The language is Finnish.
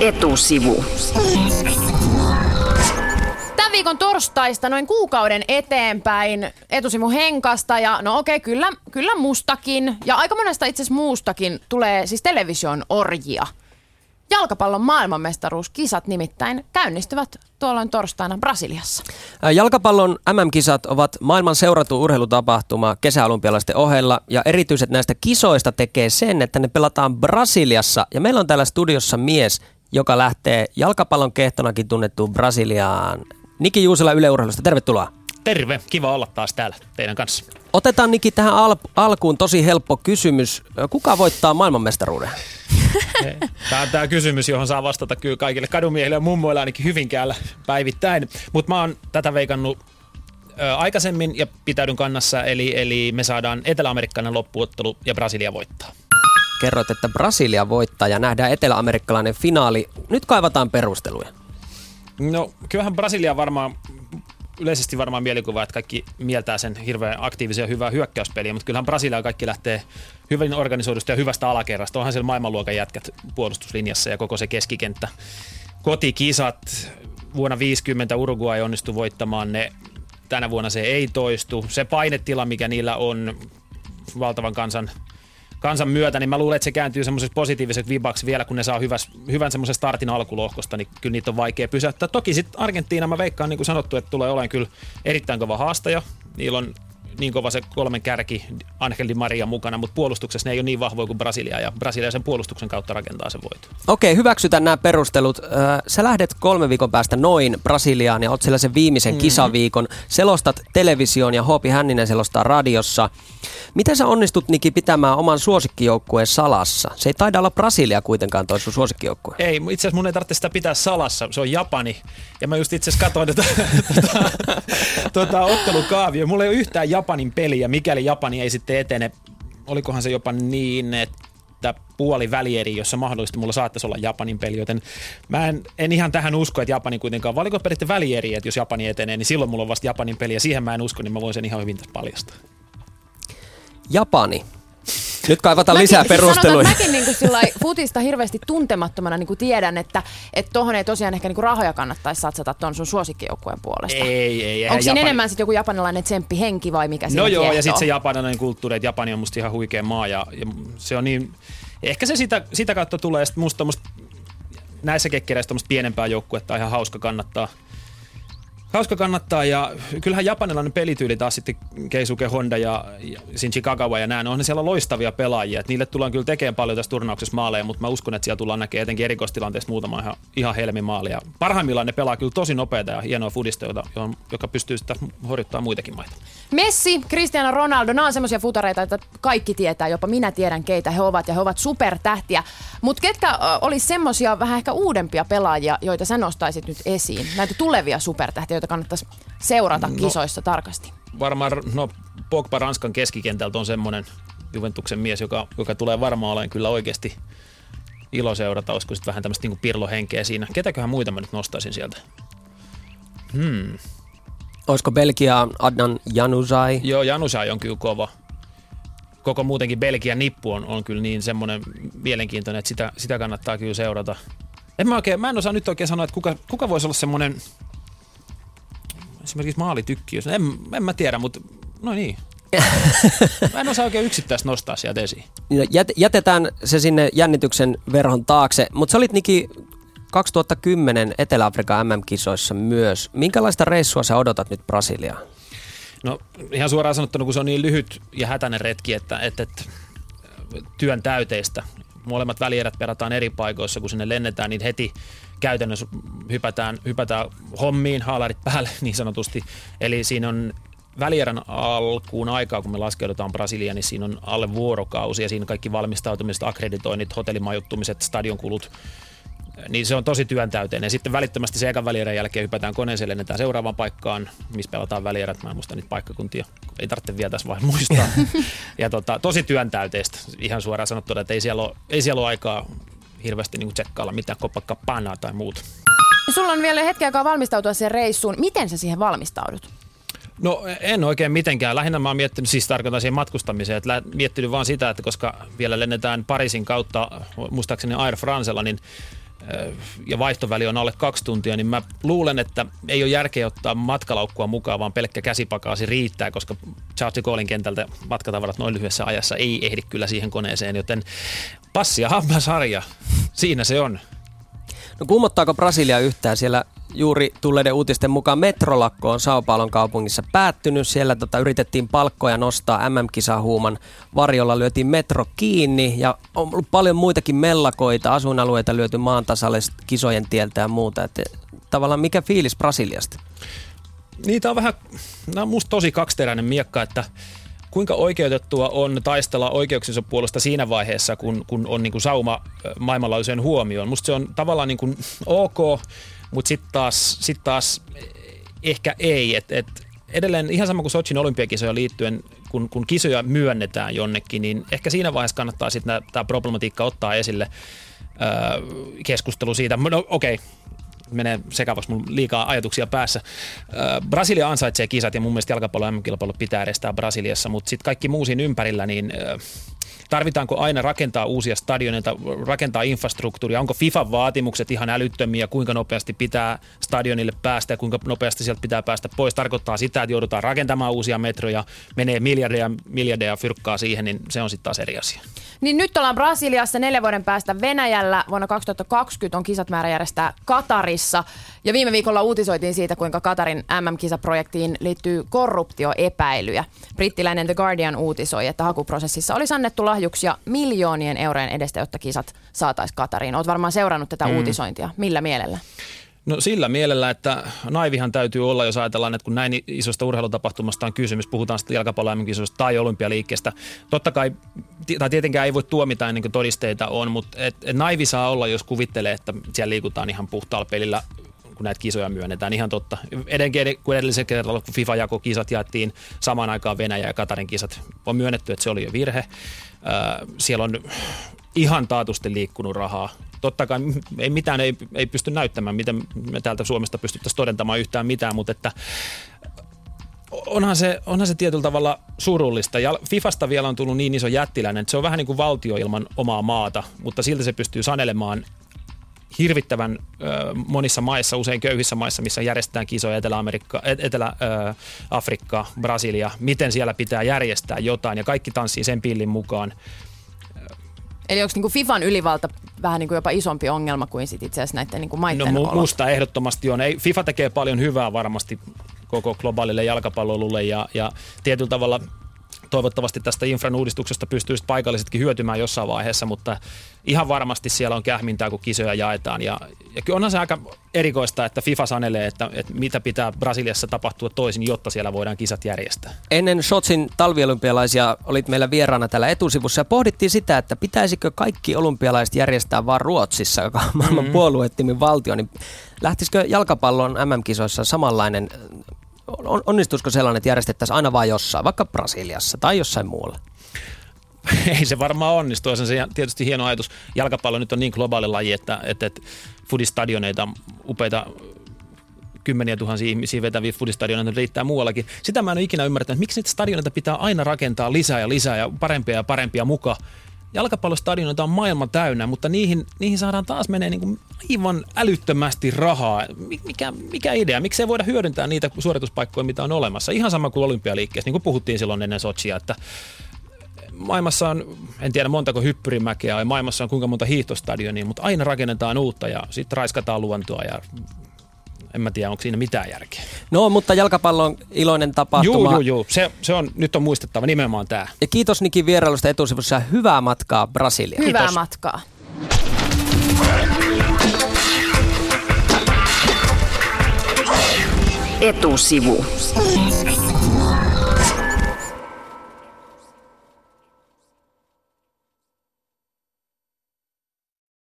Etusivu. Tämän viikon torstaista noin kuukauden eteenpäin etusimu Henkasta ja no okei, okay, kyllä, kyllä mustakin ja aika monesta itse asiassa muustakin tulee siis television orjia. Jalkapallon maailmanmestaruuskisat nimittäin käynnistyvät tuolloin torstaina Brasiliassa. Jalkapallon MM-kisat ovat maailman seurattu urheilutapahtuma kesäolympialaisten ohella ja erityiset näistä kisoista tekee sen, että ne pelataan Brasiliassa ja meillä on täällä studiossa mies, joka lähtee jalkapallon kehtonakin tunnettuun Brasiliaan. Niki Juusela Yle Urheilusta, tervetuloa. Terve, kiva olla taas täällä teidän kanssa. Otetaan Niki tähän al- alkuun tosi helppo kysymys. Kuka voittaa maailmanmestaruuden? Tämä on tämä kysymys, johon saa vastata kyllä kaikille kadumiehille ja mummoille ainakin Hyvinkäällä päivittäin. Mutta mä oon tätä veikannut ö, aikaisemmin ja pitäydyn kannassa, eli, eli me saadaan etelä-amerikkalainen loppuottelu ja Brasilia voittaa. Kerroit, että Brasilia voittaa ja nähdään etelä-amerikkalainen finaali. Nyt kaivataan perusteluja. No kyllähän Brasilia varmaan yleisesti varmaan mielikuva, että kaikki mieltää sen hirveän aktiivisen ja hyvää hyökkäyspeliä, mutta kyllähän Brasilia kaikki lähtee hyvin organisoidusta ja hyvästä alakerrasta. Onhan siellä maailmanluokan jätkät puolustuslinjassa ja koko se keskikenttä. Kotikisat vuonna 50 Uruguay onnistui voittamaan ne. Tänä vuonna se ei toistu. Se painetila, mikä niillä on valtavan kansan kansan myötä, niin mä luulen, että se kääntyy semmoisessa positiiviseksi vibaksi vielä, kun ne saa hyväs, hyvän semmoisen startin alkulohkosta, niin kyllä niitä on vaikea pysäyttää. Toki sitten Argentiina, mä veikkaan, niin kuin sanottu, että tulee olemaan kyllä erittäin kova haastaja. Niillä on niin kova se kolmen kärki Angel Di Maria mukana, mutta puolustuksessa ne ei ole niin vahvoja kuin Brasilia ja Brasilia sen puolustuksen kautta rakentaa sen voiton. Okei, hyväksytään nämä perustelut. Sä lähdet kolme viikon päästä noin Brasiliaan ja oot siellä sen viimeisen mm-hmm. kisaviikon. Selostat televisioon ja Hoopi Hänninen selostaa radiossa. Miten sä onnistut Niki pitämään oman suosikkijoukkueen salassa? Se ei taida olla Brasilia kuitenkaan toi sun suosikkijoukkue. Ei, itse asiassa mun ei tarvitse sitä pitää salassa. Se on Japani. Ja mä just itse asiassa katsoin tätä, tuota, tuota, ottelukaavia. Mulla ei ole yhtään Japanin peliä, mikäli Japani ei sitten etene. Olikohan se jopa niin, että puoli välieri, jossa mahdollisesti mulla saattaisi olla Japanin peli, joten mä en, en ihan tähän usko, että Japani kuitenkaan, valiko peritte välieri, että jos Japani etenee, niin silloin mulla on vasta Japanin peli, ja siihen mä en usko, niin mä voin sen ihan hyvin tässä paljastaa. Japani. Nyt kaivataan mäkin, lisää perusteluja. Siis mäkin niin kuin futista hirveästi tuntemattomana niin kuin tiedän, että tuohon ei tosiaan ehkä niin kuin rahoja kannattaisi satsata tuon sun suosikkijoukkueen puolesta. Ei, ei. Onko siinä Japani... enemmän sitten joku japanilainen tsemppihenki vai mikä No joo, kiehtoo? ja sitten se japanilainen kulttuuri, että Japani on musta ihan huikea maa ja, ja se on niin... Ehkä se sitä, sitä kautta tulee, että musta, musta näissä kekkereissä pienempää joukkuetta ihan hauska kannattaa – Hauska kannattaa ja kyllähän japanilainen pelityyli taas sitten Keisuke Honda ja, Shinji Kagawa ja näin, onhan siellä loistavia pelaajia. Et niille tullaan kyllä tekemään paljon tässä turnauksessa maaleja, mutta mä uskon, että siellä tullaan näkemään etenkin erikoistilanteesta muutama ihan, ihan helmimaalia. Parhaimmillaan ne pelaa kyllä tosi nopeita ja hienoa fudista, jota, joka pystyy sitten horjuttaa muitakin maita. Messi, Cristiano Ronaldo, nämä on semmoisia futareita, että kaikki tietää, jopa minä tiedän keitä he ovat ja he ovat supertähtiä. Mutta ketkä olisi semmoisia vähän ehkä uudempia pelaajia, joita sä nostaisit nyt esiin? Näitä tulevia supertähtiä, joita kannattaisi seurata no, kisoissa tarkasti? Varmaan, no Pogba Ranskan keskikentältä on semmoinen Juventuksen mies, joka, joka tulee varmaan olemaan kyllä oikeasti ilo seurata, olisiko sitten vähän tämmöistä niin pirlohenkeä siinä. Ketäköhän muita mä nyt nostaisin sieltä? Hmm. Olisiko Belgia Adnan Januzaj? Joo, Januzaj on kyllä kova. Koko muutenkin Belgian nippu on, on kyllä niin semmoinen mielenkiintoinen, että sitä, sitä kannattaa kyllä seurata. En mä, oikein, mä en osaa nyt oikein sanoa, että kuka, kuka voisi olla semmoinen esimerkiksi maalitykkiö. En, en mä tiedä, mutta no niin. Mä en osaa oikein yksittäistä nostaa sieltä esiin. Jätetään se sinne jännityksen verhon taakse, mutta sä olit Niki 2010 Etelä-Afrikan MM-kisoissa myös. Minkälaista reissua sä odotat nyt Brasiliaan? No ihan suoraan sanottuna, kun se on niin lyhyt ja hätäinen retki, että, että, että työn täyteistä. Molemmat välierät perataan eri paikoissa, kun sinne lennetään, niin heti käytännössä hypätään, hypätään hommiin, haalarit päälle niin sanotusti. Eli siinä on välierän alkuun aikaa, kun me laskeudutaan Brasiliaan, niin siinä on alle vuorokausi ja siinä kaikki valmistautumiset, akkreditoinnit, hotellimajoittumiset, stadionkulut, niin se on tosi työntäyteinen. Ja sitten välittömästi se ekan välierän jälkeen hypätään koneeseen, lennetään seuraavaan paikkaan, missä pelataan välierät. Mä en muista niitä paikkakuntia, ei tarvitse vielä tässä vaiheessa muistaa. ja tota, tosi työntäyteistä, ihan suoraan sanottuna, että ei siellä ole, ei siellä ole aikaa hirveästi niin tsekkailla mitään Copacabana tai muuta. Sulla on vielä hetki aikaa valmistautua siihen reissuun. Miten sä siihen valmistaudut? No en oikein mitenkään. Lähinnä mä oon miettinyt, siis tarkoitan siihen matkustamiseen, että miettinyt vaan sitä, että koska vielä lennetään Pariisin kautta, muistaakseni Air Francella, niin ja vaihtoväli on alle kaksi tuntia, niin mä luulen, että ei ole järkeä ottaa matkalaukkua mukaan, vaan pelkkä käsipakaasi riittää, koska Charles de Gaullein kentältä matkatavarat noin lyhyessä ajassa ei ehdi kyllä siihen koneeseen, joten passi ja hammasarja, siinä se on. No kummottaako Brasilia yhtään? Siellä juuri tulleiden uutisten mukaan metrolakko on Sao Paulon kaupungissa päättynyt. Siellä tota, yritettiin palkkoja nostaa MM-kisahuuman varjolla, lyötiin metro kiinni ja on ollut paljon muitakin mellakoita, asuinalueita lyöty maan tasalle kisojen tieltä ja muuta. Et, tavallaan mikä fiilis Brasiliasta? Niitä on vähän, nämä on musta tosi kaksiteräinen miekka, että kuinka oikeutettua on taistella oikeuksensa puolesta siinä vaiheessa, kun, kun on niin kuin sauma maailmanlaajuiseen huomioon. Musta se on tavallaan niin kuin ok, mutta sitten taas, sit taas ehkä ei. Et, et edelleen ihan sama kuin Sochin olympiakisoja liittyen, kun, kun kisoja myönnetään jonnekin, niin ehkä siinä vaiheessa kannattaa sitten tämä problematiikka ottaa esille öö, keskustelu siitä. No okei, okay menee sekavaksi mun liikaa ajatuksia päässä. Brasilia ansaitsee kisat ja mun mielestä jalkapallo MM-kilpailu pitää estää Brasiliassa, mutta sitten kaikki muu siinä ympärillä, niin Tarvitaanko aina rakentaa uusia stadioneita, rakentaa infrastruktuuria? Onko FIFAn vaatimukset ihan älyttömiä, kuinka nopeasti pitää stadionille päästä ja kuinka nopeasti sieltä pitää päästä pois? Tarkoittaa sitä, että joudutaan rakentamaan uusia metroja, menee miljardeja, miljardeja fyrkkaa siihen, niin se on sitten taas eri asia. Niin nyt ollaan Brasiliassa neljän vuoden päästä Venäjällä. Vuonna 2020 on kisat määrä järjestää Katarissa. Ja viime viikolla uutisoitiin siitä, kuinka Katarin MM-kisaprojektiin liittyy korruptioepäilyjä. Brittiläinen The Guardian uutisoi, että hakuprosessissa olisi annettu lahjuksia miljoonien eurojen edestä, jotta kisat saataisiin Katariin. Olet varmaan seurannut tätä mm. uutisointia. Millä mielellä? No sillä mielellä, että naivihan täytyy olla, jos ajatellaan, että kun näin isosta urheilutapahtumasta on kysymys, puhutaan sitten jalkapallo tai olympialiikkeestä. Totta kai, tai tietenkään ei voi tuomita ennen kuin todisteita on, mutta et, et naivi saa olla, jos kuvittelee, että siellä liikutaan ihan puhtaalla pelillä kun näitä kisoja myönnetään. Ihan totta. Edenkin kun edellisen kerralla, kun FIFA jako kisat jaettiin samaan aikaan Venäjä ja Katarin kisat, on myönnetty, että se oli jo virhe. Siellä on ihan taatusti liikkunut rahaa. Totta kai ei mitään ei, ei pysty näyttämään, miten me täältä Suomesta pystyttäisiin todentamaan yhtään mitään, mutta että onhan se, onhan se tietyllä tavalla surullista. Ja Fifasta vielä on tullut niin iso jättiläinen, että se on vähän niin kuin valtio ilman omaa maata, mutta silti se pystyy sanelemaan hirvittävän ö, monissa maissa, usein köyhissä maissa, missä järjestetään kisoja Etelä-Amerikka, Etelä-Afrikka, Brasilia, miten siellä pitää järjestää jotain ja kaikki tanssii sen pillin mukaan. Eli onko niinku FIFAn ylivalta vähän niinku jopa isompi ongelma kuin sit itse asiassa näiden niinku maiden No musta ehdottomasti on. Ei, FIFA tekee paljon hyvää varmasti koko globaalille jalkapallolulle ja, ja tietyllä tavalla toivottavasti tästä infran uudistuksesta pystyisi paikallisetkin hyötymään jossain vaiheessa, mutta ihan varmasti siellä on kähmintää, kun kisoja jaetaan. Ja, ja onhan se aika erikoista, että FIFA sanelee, että, että mitä pitää Brasiliassa tapahtua toisin, jotta siellä voidaan kisat järjestää. Ennen Shotsin talviolympialaisia olit meillä vieraana täällä etusivussa ja pohdittiin sitä, että pitäisikö kaikki olympialaiset järjestää vain Ruotsissa, joka on maailman mm-hmm. puolueettimin valtio, niin lähtisikö jalkapallon MM-kisoissa samanlainen on, onnistuisiko sellainen, että järjestettäisiin aina vain jossain, vaikka Brasiliassa tai jossain muualla? Ei se varmaan onnistu. Se on tietysti hieno ajatus. Jalkapallo nyt on niin globaali laji, että, että, että fudistadioneita, upeita kymmeniä tuhansia ihmisiä vetäviä fudistadioneita riittää muuallakin. Sitä mä en ole ikinä ymmärtänyt, että miksi niitä stadioneita pitää aina rakentaa lisää ja lisää ja parempia ja parempia mukaan jalkapallostadioneita on maailman täynnä, mutta niihin, niihin saadaan taas menee niin kuin aivan älyttömästi rahaa. Mikä, mikä idea? Miksei voida hyödyntää niitä suorituspaikkoja, mitä on olemassa? Ihan sama kuin olympialiikkeessä, niin kuin puhuttiin silloin ennen Sochia, että maailmassa on, en tiedä montako hyppyrimäkeä ja maailmassa on kuinka monta hiihtostadionia, mutta aina rakennetaan uutta ja sitten raiskataan luontoa ja en mä tiedä, onko siinä mitään järkeä. No, mutta jalkapallo on iloinen tapahtuma. Joo, joo, joo. Se, se on, nyt on muistettava nimenomaan tämä. Ja kiitos Nikin vierailusta etusivussa hyvää matkaa Brasiliaan. Hyvää kiitos. matkaa. Etusivu.